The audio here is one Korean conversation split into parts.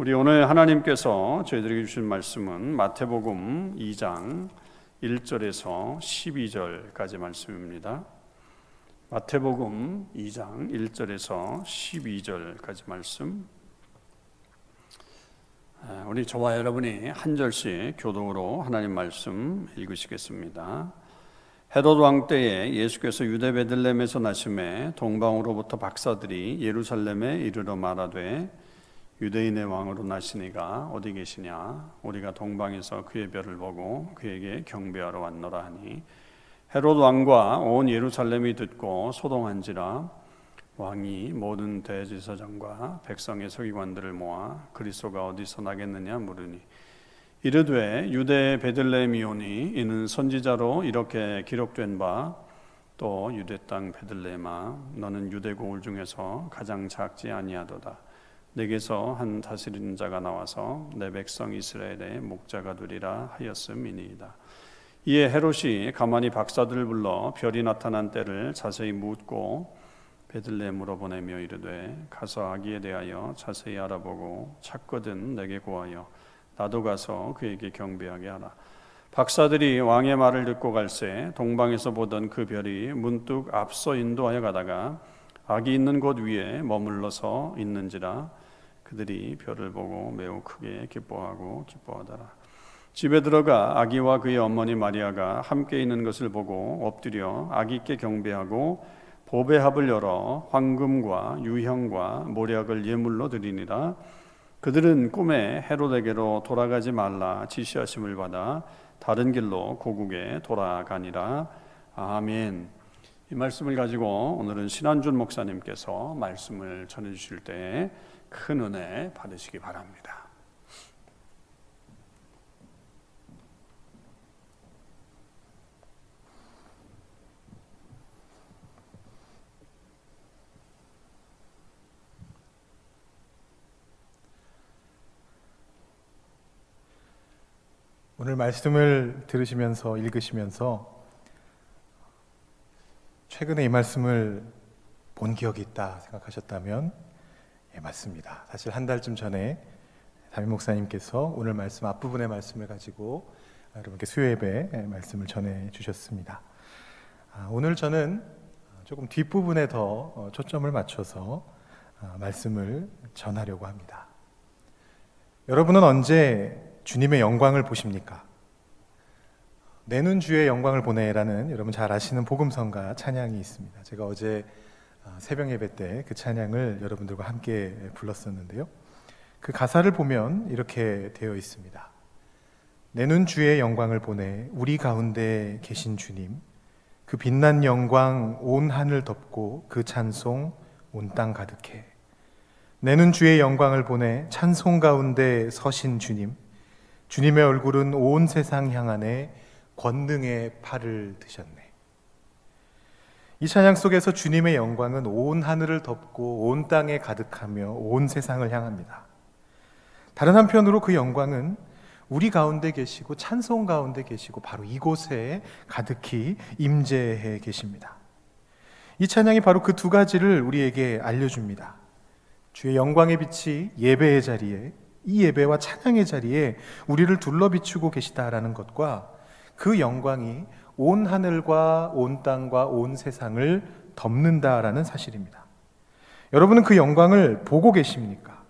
우리 오늘 하나님께서 저희들에게 주신 말씀은 마태복음 2장 1절에서 12절까지 말씀입니다. 마태복음 2장 1절에서 12절까지 말씀. 아, 우리 저와 여러분이 한 절씩 교동으로 하나님 말씀 읽으시겠습니다. 헤롯 왕 때에 예수께서 유대 베들렘에서 나심에 동방으로부터 박사들이 예루살렘에 이르러 말하되 유대인의 왕으로 나시니가 어디 계시냐? 우리가 동방에서 그의 별을 보고 그에게 경배하러 왔노라 하니 헤롯 왕과 온 예루살렘이 듣고 소동한지라 왕이 모든 대제사장과 백성의 서기관들을 모아 그리스도가 어디서 나겠느냐 물으니 이르되 유대 베들레헴이오니 이는 선지자로 이렇게 기록된 바 또 유대 땅 베들레헴아 너는 유대 고을 중에서 가장 작지 아니하도다 내게서 한 다스리는 자가 나와서 내 백성 이스라엘의 목자가 되리라 하였음이니이다 이에 헤롯이 가만히 박사들을 불러 별이 나타난 때를 자세히 묻고 베들레헴으로 보내며 이르되 가서 아기에 대하여 자세히 알아보고 찾거든 내게 고하여 나도 가서 그에게 경배하게 하라. 박사들이 왕의 말을 듣고 갈새 동방에서 보던 그 별이 문득 앞서 인도하여 가다가 아기 있는 곳 위에 머물러서 있는지라 그들이 별을 보고 매우 크게 기뻐하고 기뻐하더라. 집에 들어가 아기와 그의 어머니 마리아가 함께 있는 것을 보고 엎드려 아기께 경배하고 보배합을 열어 황금과 유형과 모략을 예물로 드리니라. 그들은 꿈에 헤롯에게로 돌아가지 말라 지시하심을 받아 다른 길로 고국에 돌아가니라. 아멘. 이 말씀을 가지고 오늘은 신한준 목사님께서 말씀을 전해 주실 때 큰 은혜 받으시기 바랍니다. 오늘 말씀을 들으시면서 읽으시면서 최근에 이 말씀을 본 기억이 있다 생각하셨다면 예, 맞습니다. 사실 한 달쯤 전에 담임 목사님께서 오늘 말씀 앞부분의 말씀을 가지고 여러분께 수요예배 말씀을 전해 주셨습니다. 아, 오늘 저는 조금 뒷부분에 더 어, 초점을 맞춰서 아, 말씀을 전하려고 합니다. 여러분은 언제 주님의 영광을 보십니까? 내는 주의 영광을 보내라는 여러분 잘 아시는 복음성가 찬양이 있습니다. 제가 어제 아, 새벽 예배 때 그 찬양을 여러분들과 함께 불렀었는데요. 그 가사를 보면 이렇게 되어 있습니다. 내는 주의 영광을 보내 우리 가운데 계신 주님 그 빛난 영광 온 하늘 덮고 그 찬송 온 땅 가득해 내는 주의 영광을 보내 찬송 가운데 서신 주님 주님의 얼굴은 온 세상 향하네 권능의 팔을 드셨네. 이 찬양 속에서 주님의 영광은 온 하늘을 덮고 온 땅에 가득하며 온 세상을 향합니다. 다른 한편으로 그 영광은 우리 가운데 계시고 찬송 가운데 계시고 바로 이곳에 가득히 임재해 계십니다. 이 찬양이 바로 그 두 가지를 우리에게 알려줍니다. 주의 영광의 빛이 예배의 자리에 이 예배와 찬양의 자리에 우리를 둘러 비추고 계시다라는 것과 그 영광이 온 하늘과 온 땅과 온 세상을 덮는다라는 사실입니다. 여러분은 그 영광을 보고 계십니까?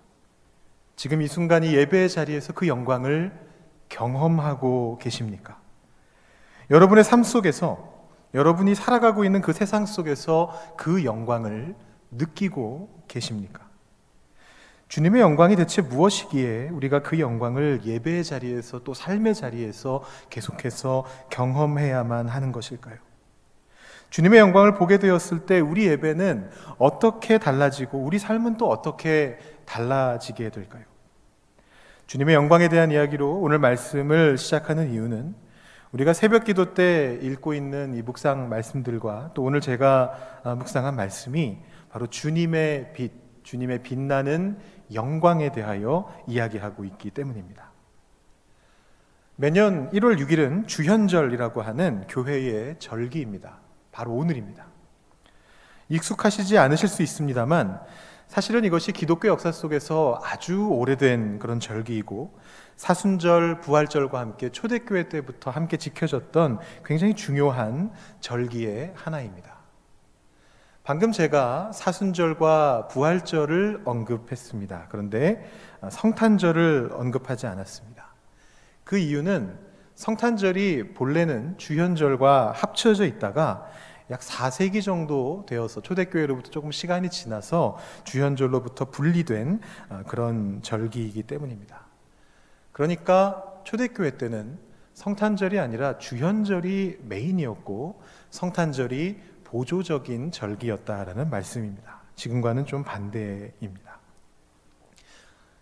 지금 이 순간 이 예배의 자리에서 그 영광을 경험하고 계십니까? 여러분의 삶 속에서 여러분이 살아가고 있는 그 세상 속에서 그 영광을 느끼고 계십니까? 주님의 영광이 대체 무엇이기에 우리가 그 영광을 예배의 자리에서 또 삶의 자리에서 계속해서 경험해야만 하는 것일까요? 주님의 영광을 보게 되었을 때 우리 예배는 어떻게 달라지고 우리 삶은 또 어떻게 달라지게 될까요? 주님의 영광에 대한 이야기로 오늘 말씀을 시작하는 이유는 우리가 새벽 기도 때 읽고 있는 이 묵상 말씀들과 또 오늘 제가 묵상한 말씀이 바로 주님의 빛, 주님의 빛나는 영광에 대하여 이야기하고 있기 때문입니다. 매년 1월 6일은 주현절이라고 하는 교회의 절기입니다. 바로 오늘입니다. 익숙하시지 않으실 수 있습니다만 사실은 이것이 기독교 역사 속에서 아주 오래된 그런 절기이고 사순절, 부활절과 함께 초대교회 때부터 함께 지켜졌던 굉장히 중요한 절기의 하나입니다. 방금 제가 사순절과 부활절을 언급했습니다. 그런데 성탄절을 언급하지 않았습니다. 그 이유는 성탄절이 본래는 주현절과 합쳐져 있다가 약 4세기 정도 되어서 초대교회로부터 조금 시간이 지나서 주현절로부터 분리된 어, 그런 절기이기 때문입니다. 그러니까 초대교회 때는 성탄절이 아니라 주현절이 메인이었고 성탄절이 보조적인 절기였다라는 말씀입니다. 지금과는 좀 반대입니다.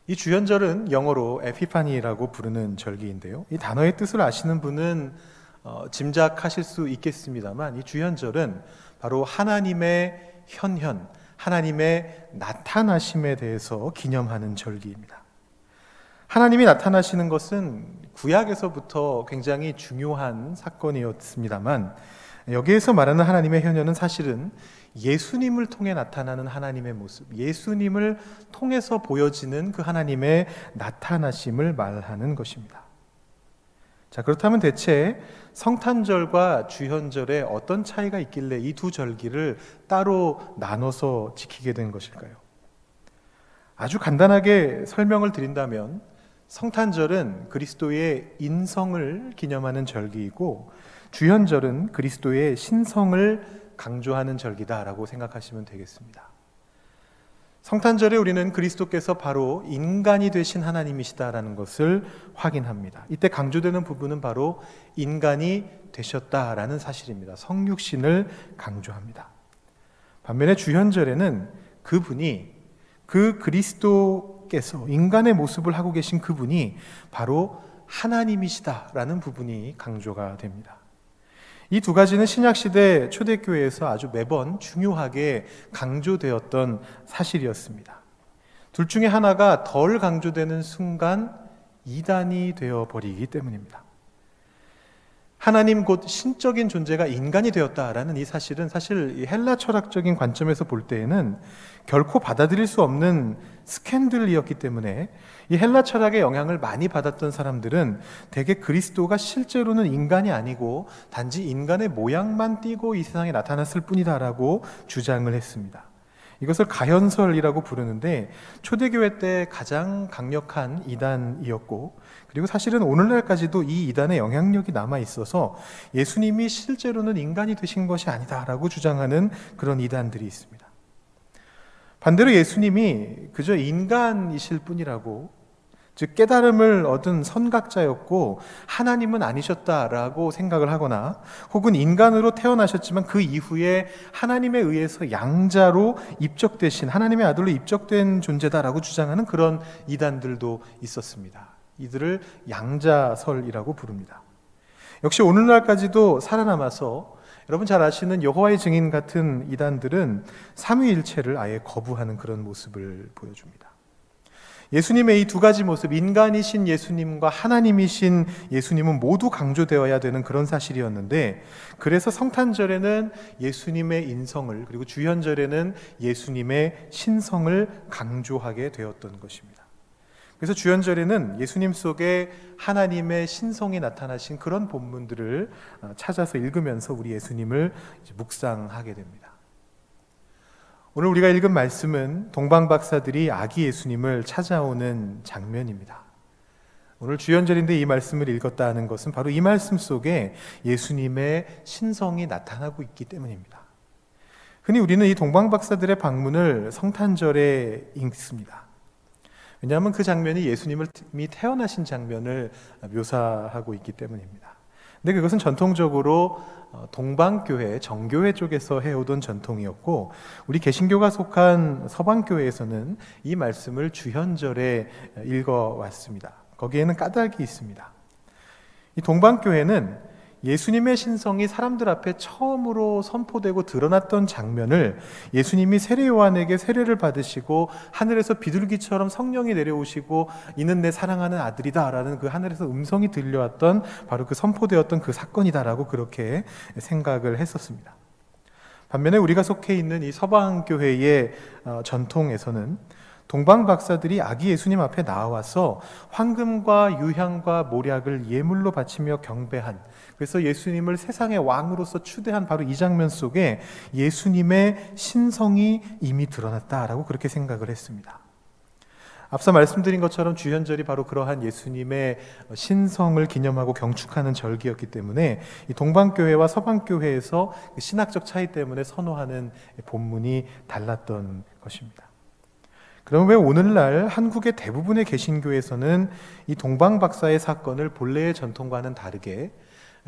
이 주현절은 영어로 에피파니라고 부르는 절기인데요. 이 단어의 뜻을 아시는 분은 어, 짐작하실 수 있겠습니다만 이 주현절은 바로 하나님의 현현, 하나님의 나타나심에 대해서 기념하는 절기입니다. 하나님이 나타나시는 것은 구약에서부터 굉장히 중요한 사건이었습니다만 여기에서 말하는 하나님의 현현은 사실은 예수님을 통해 나타나는 하나님의 모습, 예수님을 통해서 보여지는 그 하나님의 나타나심을 말하는 것입니다. 자, 그렇다면 대체 성탄절과 주현절에 어떤 차이가 있길래 이 두 절기를 따로 나눠서 지키게 된 것일까요? 아주 간단하게 설명을 드린다면 성탄절은 그리스도의 인성을 기념하는 절기이고 주현절은 그리스도의 신성을 강조하는 절기다라고 생각하시면 되겠습니다. 성탄절에 우리는 그리스도께서 바로 인간이 되신 하나님이시다라는 것을 확인합니다. 이때 강조되는 부분은 바로 인간이 되셨다라는 사실입니다. 성육신을 강조합니다. 반면에 주현절에는 그분이 그 그리스도 께서 인간의 모습을 하고 계신 그분이 바로 하나님이시다라는 부분이 강조가 됩니다. 이 두 가지는 신약 시대 초대교회에서 아주 매번 중요하게 강조되었던 사실이었습니다. 둘 중에 하나가 덜 강조되는 순간 이단이 되어 버리기 때문입니다. 하나님 곧 신적인 존재가 인간이 되었다라는 이 사실은 사실 헬라 철학적인 관점에서 볼 때에는 결코 받아들일 수 없는 스캔들이었기 때문에 이 헬라 철학의 영향을 많이 받았던 사람들은 대개 그리스도가 실제로는 인간이 아니고 단지 인간의 모양만 띠고 이 세상에 나타났을 뿐이다라고 주장을 했습니다. 이것을 가현설이라고 부르는데 초대교회 때 가장 강력한 이단이었고 그리고 사실은 오늘날까지도 이 이단의 영향력이 남아 있어서 예수님이 실제로는 인간이 되신 것이 아니다라고 주장하는 그런 이단들이 있습니다. 반대로 예수님이 그저 인간이실 뿐이라고 즉 깨달음을 얻은 선각자였고 하나님은 아니셨다라고 생각을 하거나 혹은 인간으로 태어나셨지만 그 이후에 하나님에 의해서 양자로 입적되신 하나님의 아들로 입적된 존재다라고 주장하는 그런 이단들도 있었습니다. 이들을 양자설이라고 부릅니다. 역시 오늘날까지도 살아남아서 여러분 잘 아시는 여호와의 증인 같은 이단들은 삼위일체를 아예 거부하는 그런 모습을 보여줍니다. 예수님의 이 두 가지 모습, 인간이신 예수님과 하나님이신 예수님은 모두 강조되어야 되는 그런 사실이었는데, 그래서 성탄절에는 예수님의 인성을, 그리고 주현절에는 예수님의 신성을 강조하게 되었던 것입니다. 그래서 주연절에는 예수님 속에 하나님의 신성이 나타나신 그런 본문들을 어, 찾아서 읽으면서 우리 예수님을 묵상하게 됩니다. 오늘 우리가 읽은 말씀은 동방 박사들이 아기 예수님을 찾아오는 장면입니다. 오늘 주연절인데 이 말씀을 읽었다는 것은 바로 이 말씀 속에 예수님의 신성이 나타나고 있기 때문입니다. 흔히 우리는 이 동방 박사들의 방문을 성탄절에 읽습니다. 왜냐하면 그 장면이 예수님이 태어나신 장면을 묘사하고 있기 때문입니다. 근데 그것은 전통적으로 어, 동방교회, 정교회 쪽에서 해오던 전통이었고, 우리 개신교가 속한 서방교회에서는 이 말씀을 주현절에 읽어왔습니다. 거기에는 까닭이 있습니다. 이 동방교회는 예수님의 신성이 사람들 앞에 처음으로 선포되고 드러났던 장면을 예수님이 세례 요한에게 세례를 받으시고 하늘에서 비둘기처럼 성령이 내려오시고 이는 내 사랑하는 아들이다라는 그 하늘에서 음성이 들려왔던 바로 그 선포되었던 그 사건이다라고 그렇게 생각을 했었습니다. 반면에 우리가 속해 있는 이 서방 교회의 어, 전통에서는 동방 박사들이 아기 예수님 앞에 나와서 황금과 유향과 모략을 예물로 바치며 경배한 그래서 예수님을 세상의 왕으로서 추대한 바로 이 장면 속에 예수님의 신성이 이미 드러났다라고 그렇게 생각을 했습니다. 앞서 말씀드린 것처럼 주현절이 바로 그러한 예수님의 신성을 기념하고 경축하는 절기였기 때문에 동방교회와 서방교회에서 그 신학적 차이 때문에 선호하는 본문이 달랐던 것입니다. 그럼 왜 오늘날 한국의 대부분의 개신교에서는 이 동방 박사의 사건을 본래의 전통과는 다르게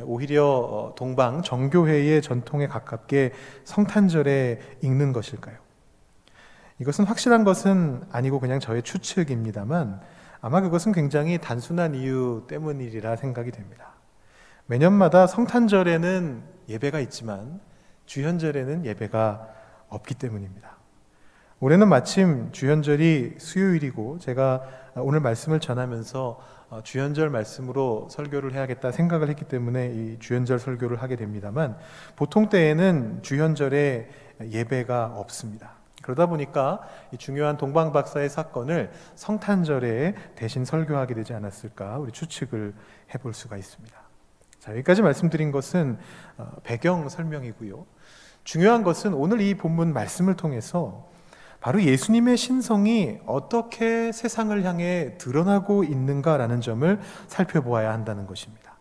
오히려 어, 동방 정교회의 전통에 가깝게 성탄절에 읽는 것일까요? 이것은 확실한 것은 아니고 그냥 저의 추측입니다만 아마 그것은 굉장히 단순한 이유 때문이라 생각이 됩니다. 매년마다 성탄절에는 예배가 있지만 주현절에는 예배가 없기 때문입니다. 올해는 마침 주현절이 수요일이고 제가 오늘 말씀을 전하면서 어, 주현절 말씀으로 설교를 해야겠다 생각을 했기 때문에 이 주현절 설교를 하게 됩니다만 보통 때에는 주현절에 예배가 없습니다. 그러다 보니까 이 중요한 동방 박사의 사건을 성탄절에 대신 설교하게 되지 않았을까 우리 추측을 해볼 수가 있습니다. 자 여기까지 말씀드린 것은 어, 배경 설명이고요. 중요한 것은 오늘 이 본문 말씀을 통해서 바로 예수님의 신성이 어떻게 세상을 향해 드러나고 있는가라는 점을 살펴보아야 한다는 것입니다.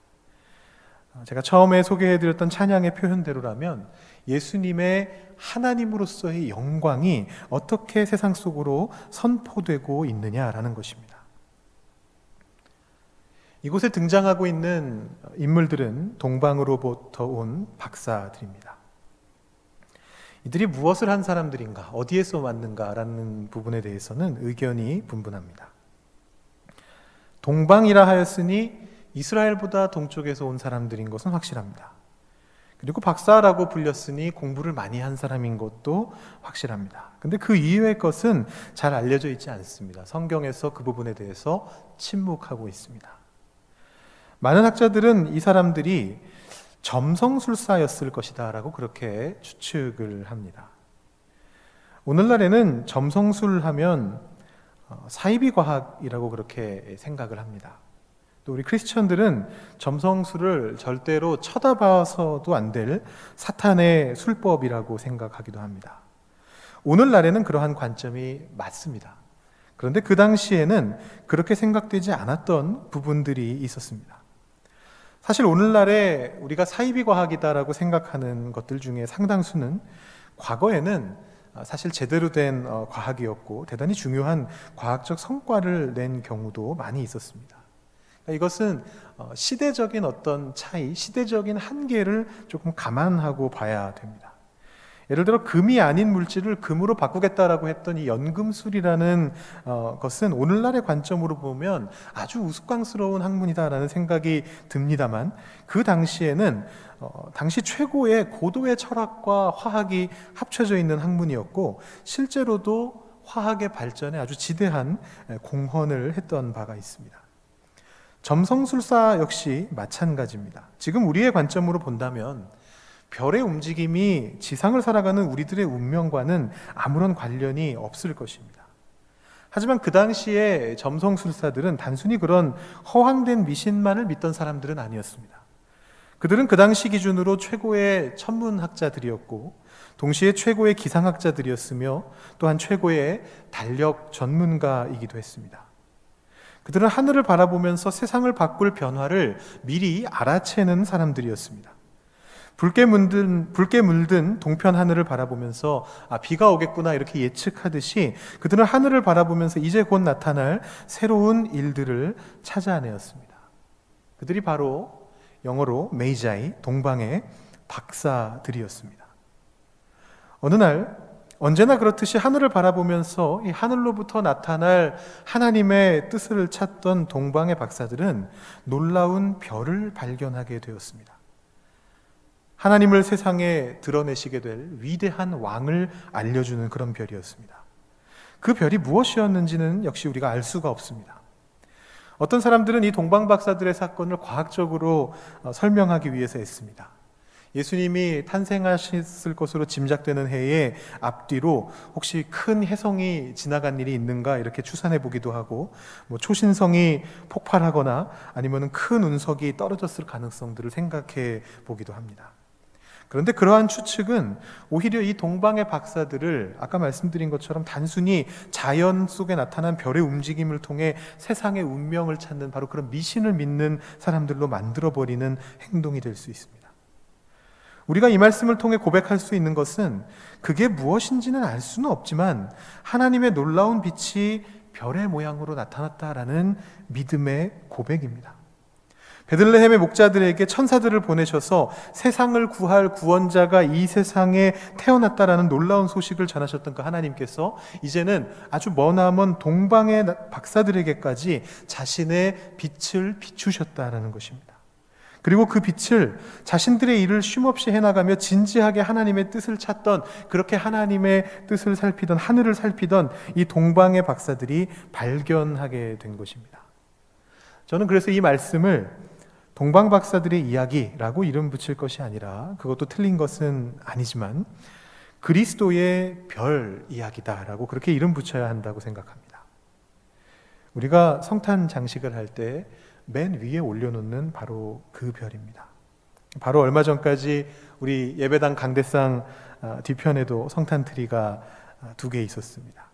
제가 처음에 소개해드렸던 찬양의 표현대로라면 예수님의 하나님으로서의 영광이 어떻게 세상 속으로 선포되고 있느냐라는 것입니다. 이곳에 등장하고 있는 인물들은 동방으로부터 온 박사들입니다. 이들이 무엇을 한 사람들인가, 어디에서 왔는가라는 부분에 대해서는 의견이 분분합니다. 동방이라 하였으니 이스라엘보다 동쪽에서 온 사람들인 것은 확실합니다. 그리고 박사라고 불렸으니 공부를 많이 한 사람인 것도 확실합니다. 근데 그 이외의 것은 잘 알려져 있지 않습니다. 성경에서 그 부분에 대해서 침묵하고 있습니다. 많은 학자들은 이 사람들이 점성술사였을 것이다라고 그렇게 추측을 합니다. 오늘날에는 점성술 하면 어, 사이비 과학이라고 그렇게 생각을 합니다. 또 우리 크리스천들은 점성술을 절대로 쳐다봐서도 안 될 사탄의 술법이라고 생각하기도 합니다. 오늘날에는 그러한 관점이 맞습니다. 그런데 그 당시에는 그렇게 생각되지 않았던 부분들이 있었습니다. 사실 오늘날에 우리가 사이비 과학이다라고 생각하는 것들 중에 상당수는 과거에는 사실 제대로 된 어, 과학이었고 대단히 중요한 과학적 성과를 낸 경우도 많이 있었습니다. 그러니까 이것은 어, 시대적인 어떤 차이, 시대적인 한계를 조금 감안하고 봐야 됩니다. 예를 들어 금이 아닌 물질을 금으로 바꾸겠다라고 했던 이 연금술이라는 어, 것은 오늘날의 관점으로 보면 아주 우스꽝스러운 학문이다라는 생각이 듭니다만 그 당시에는 어, 당시 최고의 고도의 철학과 화학이 합쳐져 있는 학문이었고 실제로도 화학의 발전에 아주 지대한 공헌을 했던 바가 있습니다. 점성술사 역시 마찬가지입니다. 지금 우리의 관점으로 본다면 별의 움직임이 지상을 살아가는 우리들의 운명과는 아무런 관련이 없을 것입니다. 하지만 그 당시에 점성술사들은 단순히 그런 허황된 미신만을 믿던 사람들은 아니었습니다. 그들은 그 당시 기준으로 최고의 천문학자들이었고, 동시에 최고의 기상학자들이었으며, 또한 최고의 달력 전문가이기도 했습니다. 그들은 하늘을 바라보면서 세상을 바꿀 변화를 미리 알아채는 사람들이었습니다. 붉게 물든 붉게 물든 동편 하늘을 바라보면서 아 비가 오겠구나 이렇게 예측하듯이 그들은 하늘을 바라보면서 이제 곧 나타날 새로운 일들을 찾아내었습니다. 그들이 바로 영어로 메이자이 동방의 박사들이었습니다. 어느 날 언제나 그렇듯이 하늘을 바라보면서 이 하늘로부터 나타날 하나님의 뜻을 찾던 동방의 박사들은 놀라운 별을 발견하게 되었습니다. 하나님을 세상에 드러내시게 될 위대한 왕을 알려주는 그런 별이었습니다. 그 별이 무엇이었는지는 역시 우리가 알 수가 없습니다. 어떤 사람들은 이 동방 박사들의 사건을 과학적으로 어, 설명하기 위해서 했습니다. 예수님이 탄생하셨을 것으로 짐작되는 해에 앞뒤로 혹시 큰 해성이 지나간 일이 있는가 이렇게 추산해 보기도 하고 뭐 초신성이 폭발하거나 아니면 큰 운석이 떨어졌을 가능성들을 생각해 보기도 합니다. 그런데 그러한 추측은 오히려 이 동방의 박사들을 아까 말씀드린 것처럼 단순히 자연 속에 나타난 별의 움직임을 통해 세상의 운명을 찾는 바로 그런 미신을 믿는 사람들로 만들어버리는 행동이 될 수 있습니다. 우리가 이 말씀을 통해 고백할 수 있는 것은 그게 무엇인지는 알 수는 없지만 하나님의 놀라운 빛이 별의 모양으로 나타났다라는 믿음의 고백입니다. 베들레헴의 목자들에게 천사들을 보내셔서 세상을 구할 구원자가 이 세상에 태어났다라는 놀라운 소식을 전하셨던 그 하나님께서 이제는 아주 머나먼 동방의 박사들에게까지 자신의 빛을 비추셨다라는 것입니다. 그리고 그 빛을 자신들의 일을 쉼없이 해나가며 진지하게 하나님의 뜻을 찾던 그렇게 하나님의 뜻을 살피던 하늘을 살피던 이 동방의 박사들이 발견하게 된 것입니다. 저는 그래서 이 말씀을 동방 박사들의 이야기라고 이름 붙일 것이 아니라 그것도 틀린 것은 아니지만 그리스도의 별 이야기다라고 그렇게 이름 붙여야 한다고 생각합니다. 우리가 성탄 장식을 할 때 맨 위에 올려놓는 바로 그 별입니다. 바로 얼마 전까지 우리 예배당 강대상 아, 뒤편에도 성탄 트리가 아, 두개 있었습니다.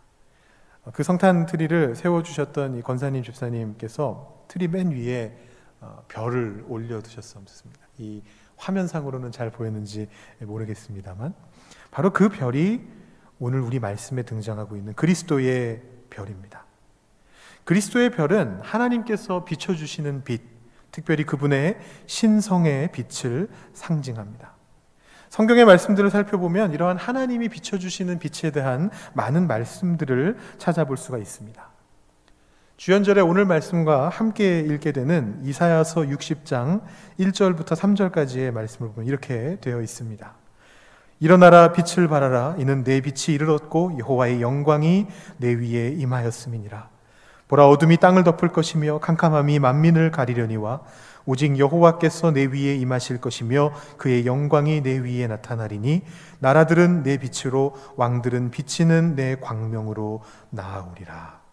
그 성탄 트리를 세워주셨던 이 권사님 집사님께서 트리 맨 위에 어, 별을 올려두셨습니다. 이 화면상으로는 잘 보였는지 모르겠습니다만 바로 그 별이 오늘 우리 말씀에 등장하고 있는 그리스도의 별입니다. 그리스도의 별은 하나님께서 비춰주시는 빛, 특별히 그분의 신성의 빛을 상징합니다. 성경의 말씀들을 살펴보면 이러한 하나님이 비춰주시는 빛에 대한 많은 말씀들을 찾아볼 수가 있습니다. 주연절의 오늘 말씀과 함께 읽게 되는 이사야서 60장 1절부터 3절까지의 말씀을 보면 이렇게 되어 있습니다. 일어나라 빛을 발하라 이는 내 빛이 이르렀고 여호와의 영광이 내 위에 임하였음이니라 보라 어둠이 땅을 덮을 것이며 캄캄함이 만민을 가리려니와 오직 여호와께서 내 위에 임하실 것이며 그의 영광이 내 위에 나타나리니 나라들은 내 빛으로 왕들은 비치는 내 광명으로 나아오리라.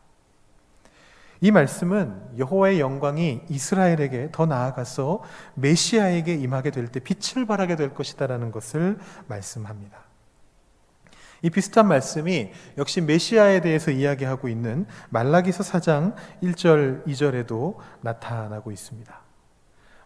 이 말씀은 여호와의 영광이 이스라엘에게 더 나아가서 메시아에게 임하게 될 때 빛을 발하게 될 것이다라는 것을 말씀합니다. 이 비슷한 말씀이 역시 메시아에 대해서 이야기하고 있는 말라기서 4장 1절, 2절에도 나타나고 있습니다.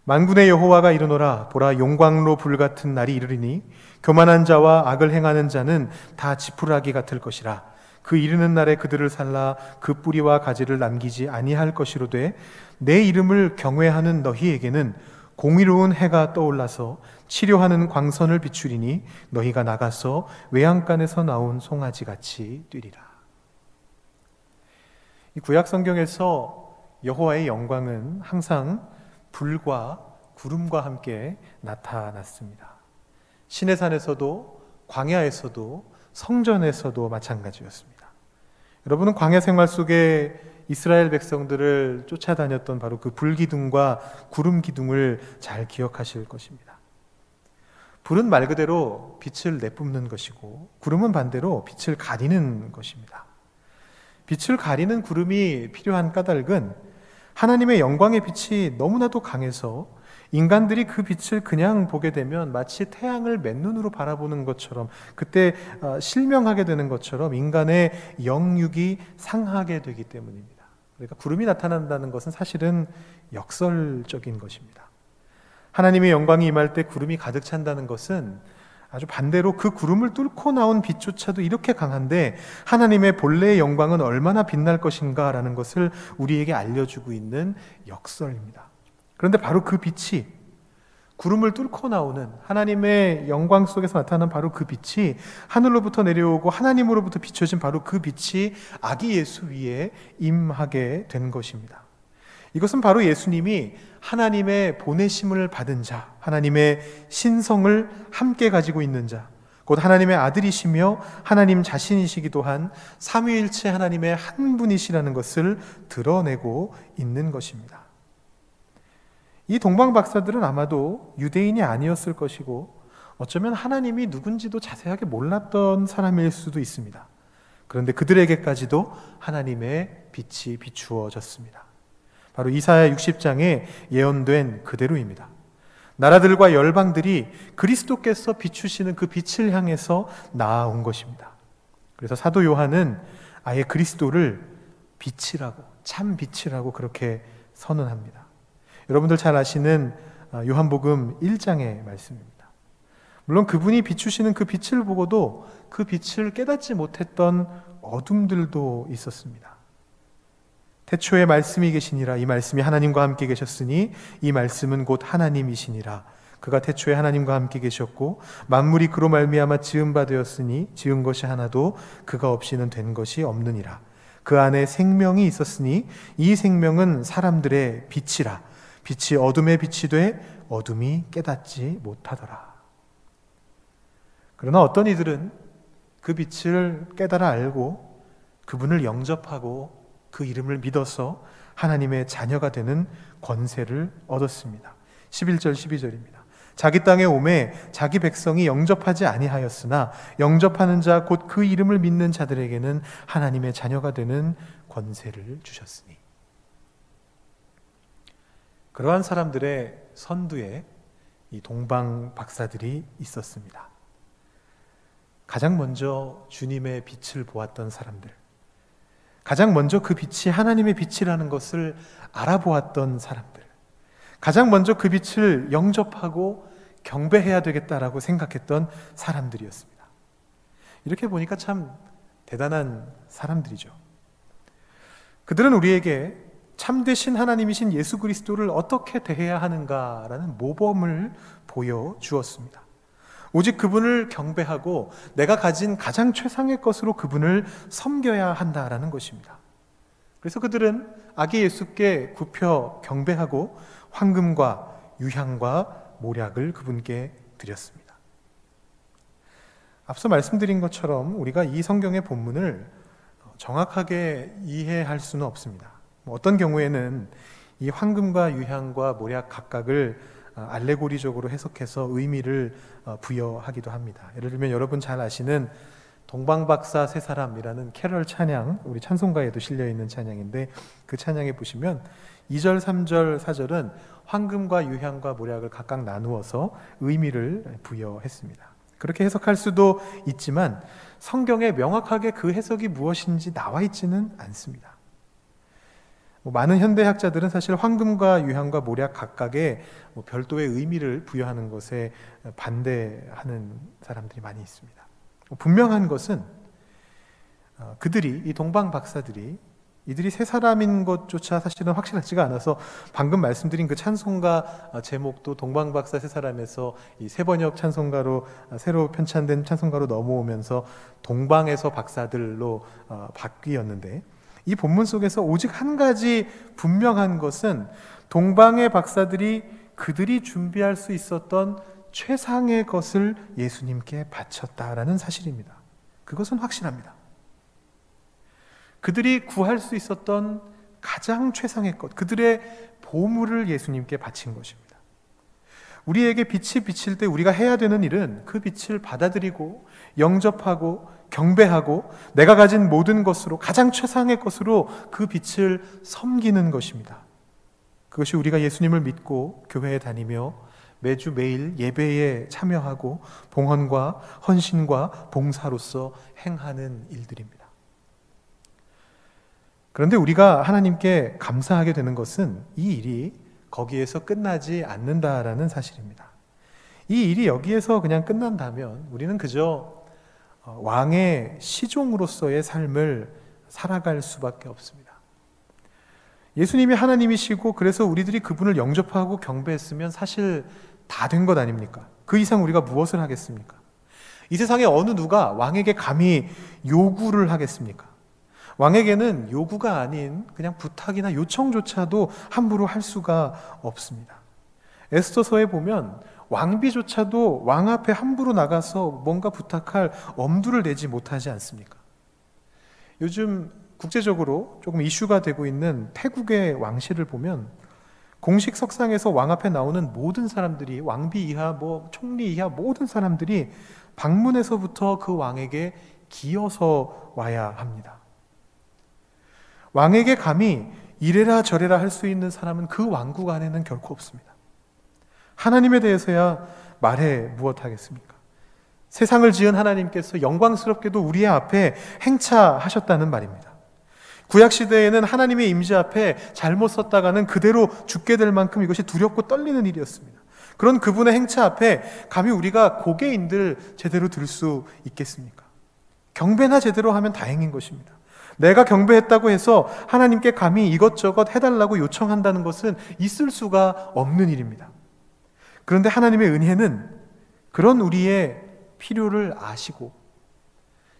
만군의 여호와가 이르노라 보라 용광로 불 같은 날이 이르리니 교만한 자와 악을 행하는 자는 다 지푸라기 같을 것이라 그 이르는 날에 그들을 살라 그 뿌리와 가지를 남기지 아니할 것이로되 내 이름을 경외하는 너희에게는 공의로운 해가 떠올라서 치료하는 광선을 비추리니 너희가 나가서 외양간에서 나온 송아지 같이 뛰리라. 이 구약 성경에서 여호와의 영광은 항상 불과 구름과 함께 나타났습니다. 신의 산에서도 광야에서도 성전에서도 마찬가지였습니다. 여러분은 광야 생활 속에 이스라엘 백성들을 쫓아다녔던 바로 그 불기둥과 구름 기둥을 잘 기억하실 것입니다. 불은 말 그대로 빛을 내뿜는 것이고 구름은 반대로 빛을 가리는 것입니다. 빛을 가리는 구름이 필요한 까닭은 하나님의 영광의 빛이 너무나도 강해서 인간들이 그 빛을 그냥 보게 되면 마치 태양을 맨눈으로 바라보는 것처럼 그때 어, 실명하게 되는 것처럼 인간의 영육이 상하게 되기 때문입니다. 그러니까 구름이 나타난다는 것은 사실은 역설적인 것입니다. 하나님의 영광이 임할 때 구름이 가득 찬다는 것은 아주 반대로 그 구름을 뚫고 나온 빛조차도 이렇게 강한데 하나님의 본래의 영광은 얼마나 빛날 것인가라는 것을 우리에게 알려주고 있는 역설입니다. 그런데 바로 그 빛이 구름을 뚫고 나오는 하나님의 영광 속에서 나타나는 바로 그 빛이 하늘로부터 내려오고 하나님으로부터 비춰진 바로 그 빛이 아기 예수 위에 임하게 된 것입니다. 이것은 바로 예수님이 하나님의 보내심을 받은 자, 하나님의 신성을 함께 가지고 있는 자, 곧 하나님의 아들이시며 하나님 자신이시기도 한 삼위일체 하나님의 한 분이시라는 것을 드러내고 있는 것입니다. 이 동방 박사들은 아마도 유대인이 아니었을 것이고 어쩌면 하나님이 누군지도 자세하게 몰랐던 사람일 수도 있습니다. 그런데 그들에게까지도 하나님의 빛이 비추어졌습니다. 바로 이사야 60장에 예언된 그대로입니다. 나라들과 열방들이 그리스도께서 비추시는 그 빛을 향해서 나아온 것입니다. 그래서 사도 요한은 아예 그리스도를 빛이라고, 참 빛이라고 그렇게 선언합니다. 여러분들 잘 아시는 아, 요한복음 1장의 말씀입니다. 물론 그분이 비추시는 그 빛을 보고도 그 빛을 깨닫지 못했던 어둠들도 있었습니다. 태초에 말씀이 계시니라 이 말씀이 하나님과 함께 계셨으니 이 말씀은 곧 하나님이시니라 그가 태초에 하나님과 함께 계셨고 만물이 그로 말미암아 지은 바 되었으니 지은 것이 하나도 그가 없이는 된 것이 없느니라 그 안에 생명이 있었으니 이 생명은 사람들의 빛이라 빛이 어둠의 빛이 돼 어둠이 깨닫지 못하더라 그러나 어떤 이들은 그 빛을 깨달아 알고 그분을 영접하고 그 이름을 믿어서 하나님의 자녀가 되는 권세를 얻었습니다. 11절 12절입니다. 자기 땅에 오매 자기 백성이 영접하지 아니하였으나 영접하는 자 곧 그 이름을 믿는 자들에게는 하나님의 자녀가 되는 권세를 주셨으니 그러한 사람들의 선두에 이 동방 박사들이 있었습니다. 가장 먼저 주님의 빛을 보았던 사람들 가장 먼저 그 빛이 하나님의 빛이라는 것을 알아보았던 사람들. 가장 먼저 그 빛을 영접하고 경배해야 되겠다라고 생각했던 사람들이었습니다. 이렇게 보니까 참 대단한 사람들이죠. 그들은 우리에게 참되신 하나님이신 예수 그리스도를 어떻게 대해야 하는가라는 모범을 보여 주었습니다. 오직 그분을 경배하고 내가 가진 가장 최상의 것으로 그분을 섬겨야 한다라는 것입니다. 그래서 그들은 아기 예수께 굽혀 경배하고 황금과 유향과 모략을 그분께 드렸습니다. 앞서 말씀드린 것처럼 우리가 이 성경의 본문을 정확하게 이해할 수는 없습니다. 뭐 어떤 경우에는 이 황금과 유향과 모략 각각을 어, 알레고리적으로 해석해서 의미를 어, 부여하기도 합니다. 예를 들면 여러분 잘 아시는 동방박사 세 사람이라는 캐럴 찬양, 우리 찬송가에도 실려 있는 찬양인데 그 찬양에 보시면 2절, 3절, 4절은 황금과 유향과 모략을 각각 나누어서 의미를 부여했습니다. 그렇게 해석할 수도 있지만 성경에 명확하게 그 해석이 무엇인지 나와 있지는 않습니다. 뭐 많은 현대학자들은 사실 황금과 유향과 모략 각각의 뭐 별도의 의미를 부여하는 것에 반대하는 사람들이 많이 있습니다. 뭐 분명한 것은 어, 그들이 이 동방 박사들이 이들이 세 사람인 것조차 사실은 확실하지가 않아서 방금 말씀드린 그 찬송가 어, 제목도 동방 박사 세 사람에서 이 세번역 찬송가로 어, 새로 편찬된 찬송가로 넘어오면서 동방에서 박사들로 바뀌었는데 이 본문 속에서 오직 한 가지 분명한 것은 동방의 박사들이 그들이 준비할 수 있었던 최상의 것을 예수님께 바쳤다라는 사실입니다. 그것은 확실합니다. 그들이 구할 수 있었던 가장 최상의 것, 그들의 보물을 예수님께 바친 것입니다. 우리에게 빛이 비칠 때 우리가 해야 되는 일은 그 빛을 받아들이고 영접하고 경배하고 내가 가진 모든 것으로 가장 최상의 것으로 그 빛을 섬기는 것입니다. 그것이 우리가 예수님을 믿고 교회에 다니며 매주 매일 예배에 참여하고 봉헌과 헌신과 봉사로서 행하는 일들입니다. 그런데 우리가 하나님께 감사하게 되는 것은 이 일이 거기에서 끝나지 않는다라는 사실입니다. 이 일이 여기에서 그냥 끝난다면 우리는 그저 어, 왕의 시종으로서의 삶을 살아갈 수밖에 없습니다. 예수님이 하나님이시고 그래서 우리들이 그분을 영접하고 경배했으면 사실 다 된 것 아닙니까? 그 이상 우리가 무엇을 하겠습니까? 이 세상에 어느 누가 왕에게 감히 요구를 하겠습니까? 왕에게는 요구가 아닌 그냥 부탁이나 요청조차도 함부로 할 수가 없습니다. 에스더서에 보면 왕비조차도 왕 앞에 함부로 나가서 뭔가 부탁할 엄두를 내지 못하지 않습니까? 요즘 국제적으로 조금 이슈가 되고 있는 태국의 왕실을 보면 공식 석상에서 왕 앞에 나오는 모든 사람들이 왕비 이하 뭐 총리 이하 모든 사람들이 방문에서부터 그 왕에게 기어서 와야 합니다. 왕에게 감히 이래라 저래라 할 수 있는 사람은 그 왕국 안에는 결코 없습니다. 하나님에 대해서야 말해 무엇하겠습니까? 세상을 지은 하나님께서 영광스럽게도 우리 앞에 행차하셨다는 말입니다. 구약 시대에는 하나님의 임재 앞에 잘못 섰다가는 그대로 죽게 될 만큼 이것이 두렵고 떨리는 일이었습니다. 그런 그분의 행차 앞에 감히 우리가 고개인들 제대로 들 수 있겠습니까? 경배나 제대로 하면 다행인 것입니다. 내가 경배했다고 해서 하나님께 감히 이것저것 해달라고 요청한다는 것은 있을 수가 없는 일입니다. 그런데 하나님의 은혜는 그런 우리의 필요를 아시고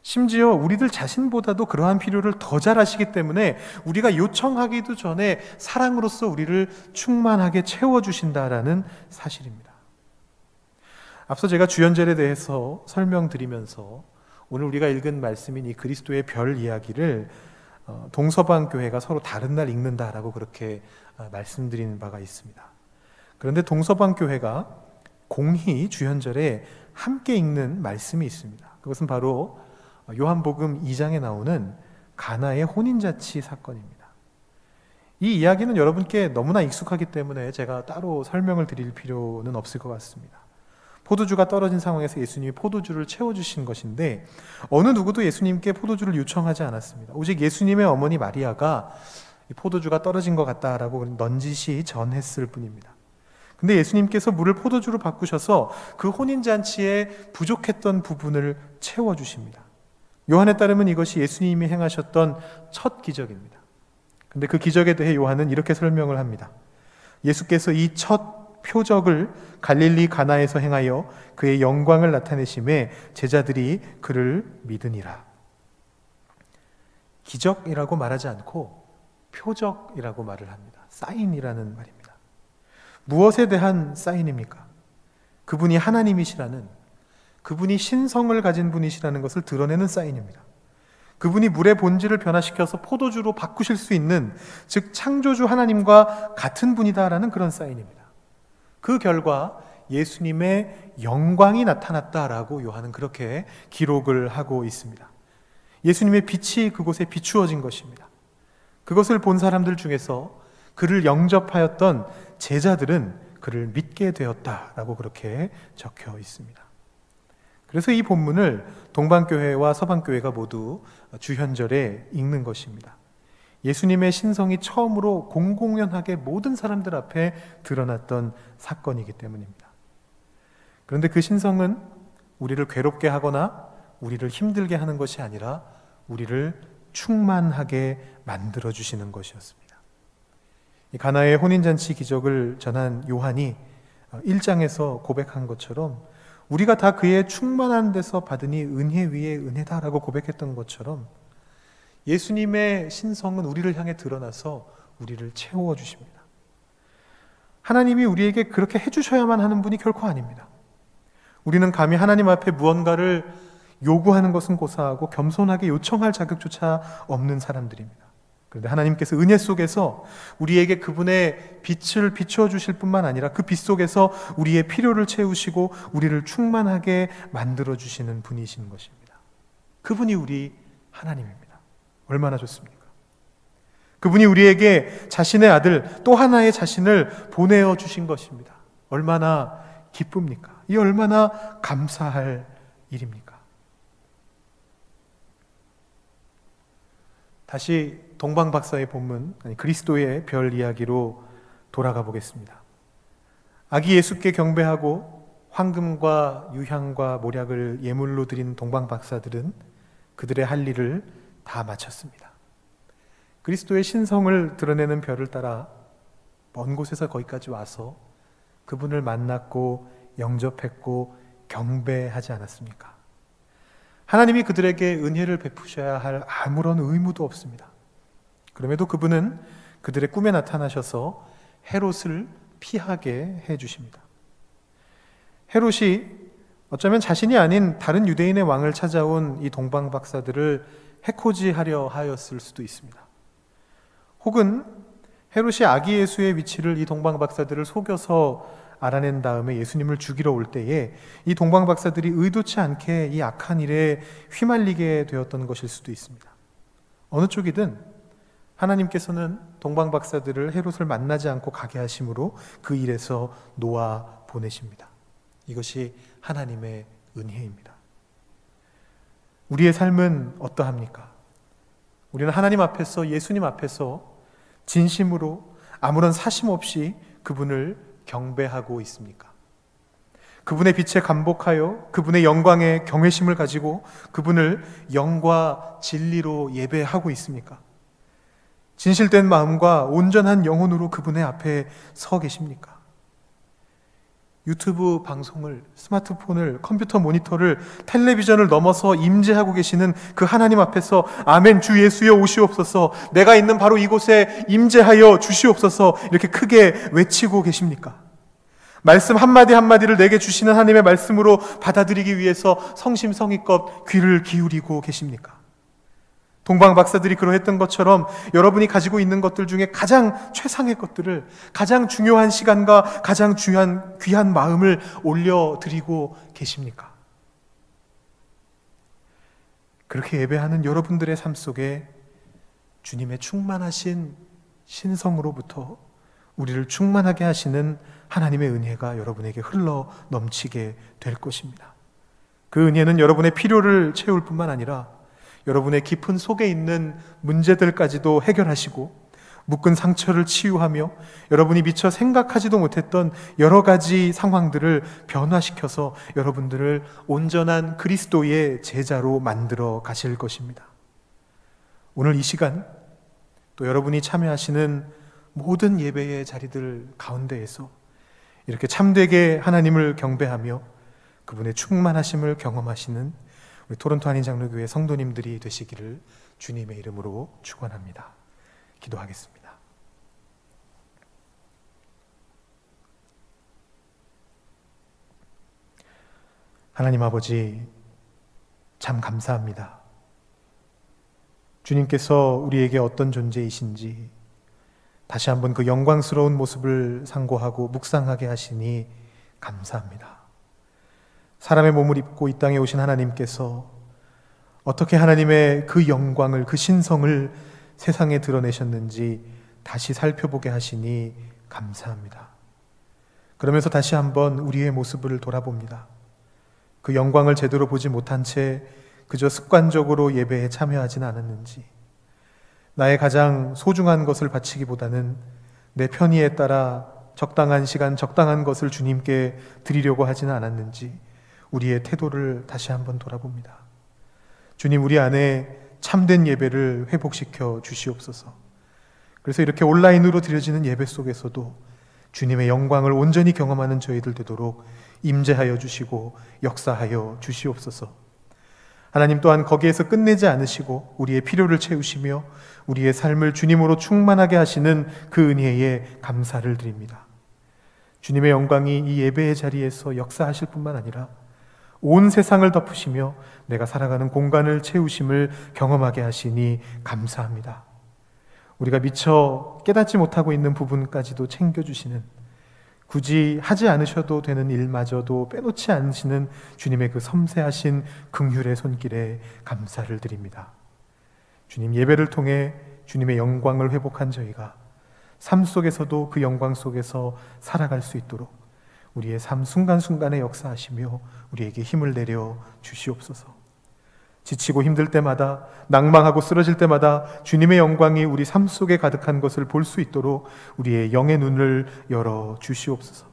심지어 우리들 자신보다도 그러한 필요를 더 잘 아시기 때문에 우리가 요청하기도 전에 사랑으로서 우리를 충만하게 채워주신다라는 사실입니다. 앞서 제가 주연절에 대해서 설명드리면서 오늘 우리가 읽은 말씀인 이 그리스도의 별 이야기를 어, 동서방 교회가 서로 다른 날 읽는다라고 그렇게 어, 말씀드리는 바가 있습니다. 그런데 동서방 교회가 공히 주연절에 함께 읽는 말씀이 있습니다. 그것은 바로 요한복음 2장에 나오는 가나의 혼인자치 사건입니다. 이 이야기는 여러분께 너무나 익숙하기 때문에 제가 따로 설명을 드릴 필요는 없을 것 같습니다. 포도주가 떨어진 상황에서 예수님이 포도주를 채워주신 것인데 어느 누구도 예수님께 포도주를 요청하지 않았습니다. 오직 예수님의 어머니 마리아가 포도주가 떨어진 것 같다라고 넌지시 전했을 뿐입니다. 근데 예수님께서 물을 포도주로 바꾸셔서 그 혼인잔치에 부족했던 부분을 채워주십니다. 요한에 따르면 이것이 예수님이 행하셨던 첫 기적입니다. 근데 그 기적에 대해 요한은 이렇게 설명을 합니다. 예수께서 이 첫 표적을 갈릴리 가나에서 행하여 그의 영광을 나타내심에 제자들이 그를 믿으니라. 기적이라고 말하지 않고 표적이라고 말을 합니다. 사인이라는 말입니다. 무엇에 대한 사인입니까? 그분이 하나님이시라는 그분이 신성을 가진 분이시라는 것을 드러내는 사인입니다. 그분이 물의 본질을 변화시켜서 포도주로 바꾸실 수 있는 즉 창조주 하나님과 같은 분이다라는 그런 사인입니다. 그 결과 예수님의 영광이 나타났다라고 요한은 그렇게 기록을 하고 있습니다. 예수님의 빛이 그곳에 비추어진 것입니다. 그것을 본 사람들 중에서 그를 영접하였던 제자들은 그를 믿게 되었다라고 그렇게 적혀 있습니다. 그래서 이 본문을 동방교회와 서방교회가 모두 주현절에 읽는 것입니다. 예수님의 신성이 처음으로 공공연하게 모든 사람들 앞에 드러났던 사건이기 때문입니다. 그런데 그 신성은 우리를 괴롭게 하거나 우리를 힘들게 하는 것이 아니라 우리를 충만하게 만들어 주시는 것이었습니다. 가나의 혼인잔치 기적을 전한 요한이 1장에서 고백한 것처럼 우리가 다 그의 충만한 데서 받으니 은혜 위에 은혜다라고 고백했던 것처럼 예수님의 신성은 우리를 향해 드러나서 우리를 채워 주십니다. 하나님이 우리에게 그렇게 해 주셔야만 하는 분이 결코 아닙니다. 우리는 감히 하나님 앞에 무언가를 요구하는 것은 고사하고 겸손하게 요청할 자격조차 없는 사람들입니다. 그런데 하나님께서 은혜 속에서 우리에게 그분의 빛을 비추어 주실 뿐만 아니라 그 빛 속에서 우리의 필요를 채우시고 우리를 충만하게 만들어 주시는 분이신 것입니다. 그분이 우리 하나님입니다. 얼마나 좋습니까? 그분이 우리에게 자신의 아들 또 하나의 자신을 보내어 주신 것입니다. 얼마나 기쁩니까? 이 얼마나 감사할 일입니까? 다시 동방 박사의 본문 아니 그리스도의 별 이야기로 돌아가 보겠습니다. 아기 예수께 경배하고 황금과 유향과 모략을 예물로 드린 동방 박사들은 그들의 할 일을 다 마쳤습니다. 그리스도의 신성을 드러내는 별을 따라 먼 곳에서 거기까지 와서 그분을 만났고 영접했고 경배하지 않았습니까? 하나님이 그들에게 은혜를 베푸셔야 할 아무런 의무도 없습니다. 그럼에도 그분은 그들의 꿈에 나타나셔서 헤롯을 피하게 해 주십니다. 헤롯이 어쩌면 자신이 아닌 다른 유대인의 왕을 찾아온 이 동방 박사들을 해코지하려 하였을 수도 있습니다. 혹은 헤롯이 아기 예수의 위치를 이 동방 박사들을 속여서 알아낸 다음에 예수님을 죽이러 올 때에 이 동방 박사들이 의도치 않게 이 악한 일에 휘말리게 되었던 것일 수도 있습니다. 어느 쪽이든 하나님께서는 동방 박사들을 헤롯을 만나지 않고 가게 하심으로 그 일에서 놓아 보내십니다. 이것이 하나님의 은혜입니다. 우리의 삶은 어떠합니까? 우리는 하나님 앞에서 예수님 앞에서 진심으로 아무런 사심 없이 그분을 경배하고 있습니까? 그분의 빛에 감복하여 그분의 영광에 경외심을 가지고 그분을 영과 진리로 예배하고 있습니까? 진실된 마음과 온전한 영혼으로 그분의 앞에 서 계십니까? 유튜브 방송을, 스마트폰을, 컴퓨터 모니터를, 텔레비전을 넘어서 임재하고 계시는 그 하나님 앞에서 아멘 주 예수여 오시옵소서 내가 있는 바로 이곳에 임재하여 주시옵소서 이렇게 크게 외치고 계십니까? 말씀 한마디 한마디를 내게 주시는 하나님의 말씀으로 받아들이기 위해서 성심성의껏 귀를 기울이고 계십니까? 동방 박사들이 그러했던 것처럼 여러분이 가지고 있는 것들 중에 가장 최상의 것들을 가장 중요한 시간과 가장 중요한 귀한 마음을 올려드리고 계십니까? 그렇게 예배하는 여러분들의 삶 속에 주님의 충만하신 신성으로부터 우리를 충만하게 하시는 하나님의 은혜가 여러분에게 흘러 넘치게 될 것입니다. 그 은혜는 여러분의 필요를 채울 뿐만 아니라 여러분의 깊은 속에 있는 문제들까지도 해결하시고 묶은 상처를 치유하며 여러분이 미처 생각하지도 못했던 여러 가지 상황들을 변화시켜서 여러분들을 온전한 그리스도의 제자로 만들어 가실 것입니다. 오늘 이 시간 또 여러분이 참여하시는 모든 예배의 자리들 가운데에서 이렇게 참되게 하나님을 경배하며 그분의 충만하심을 경험하시는 우리 토론토 한인 장로교회 성도님들이 되시기를 주님의 이름으로 축원합니다. 기도하겠습니다. 하나님 아버지 참 감사합니다. 주님께서 우리에게 어떤 존재이신지 다시 한번 그 영광스러운 모습을 상고하고 묵상하게 하시니 감사합니다. 사람의 몸을 입고 이 땅에 오신 하나님께서 어떻게 하나님의 그 영광을, 그 신성을 세상에 드러내셨는지 다시 살펴보게 하시니 감사합니다. 그러면서 다시 한번 우리의 모습을 돌아봅니다. 그 영광을 제대로 보지 못한 채 그저 습관적으로 예배에 참여하진 않았는지, 나의 가장 소중한 것을 바치기보다는 내 편의에 따라 적당한 시간, 적당한 것을 주님께 드리려고 하지는 않았는지, 우리의 태도를 다시 한번 돌아봅니다. 주님, 우리 안에 참된 예배를 회복시켜 주시옵소서. 그래서 이렇게 온라인으로 드려지는 예배 속에서도 주님의 영광을 온전히 경험하는 저희들 되도록 임재하여 주시고 역사하여 주시옵소서. 하나님 또한 거기에서 끝내지 않으시고 우리의 필요를 채우시며 우리의 삶을 주님으로 충만하게 하시는 그 은혜에 감사를 드립니다. 주님의 영광이 이 예배의 자리에서 역사하실 뿐만 아니라 온 세상을 덮으시며 내가 살아가는 공간을 채우심을 경험하게 하시니 감사합니다. 우리가 미처 깨닫지 못하고 있는 부분까지도 챙겨주시는 굳이 하지 않으셔도 되는 일마저도 빼놓지 않으시는 주님의 그 섬세하신 긍휼의 손길에 감사를 드립니다. 주님 예배를 통해 주님의 영광을 회복한 저희가 삶 속에서도 그 영광 속에서 살아갈 수 있도록 우리의 삶 순간순간에 역사하시며 우리에게 힘을 내려 주시옵소서. 지치고 힘들 때마다 낭망하고 쓰러질 때마다 주님의 영광이 우리 삶 속에 가득한 것을 볼 수 있도록 우리의 영의 눈을 열어 주시옵소서.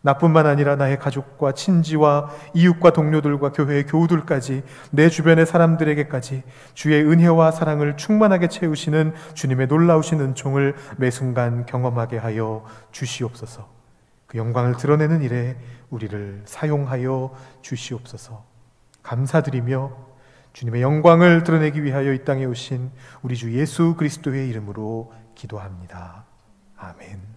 나뿐만 아니라 나의 가족과 친지와 이웃과 동료들과 교회의 교우들까지 내 주변의 사람들에게까지 주의 은혜와 사랑을 충만하게 채우시는 주님의 놀라우신 은총을 매 순간 경험하게 하여 주시옵소서. 그 영광을 드러내는 일에 우리를 사용하여 주시옵소서. 감사드리며 주님의 영광을 드러내기 위하여 이 땅에 오신 우리 주 예수 그리스도의 이름으로 기도합니다. 아멘.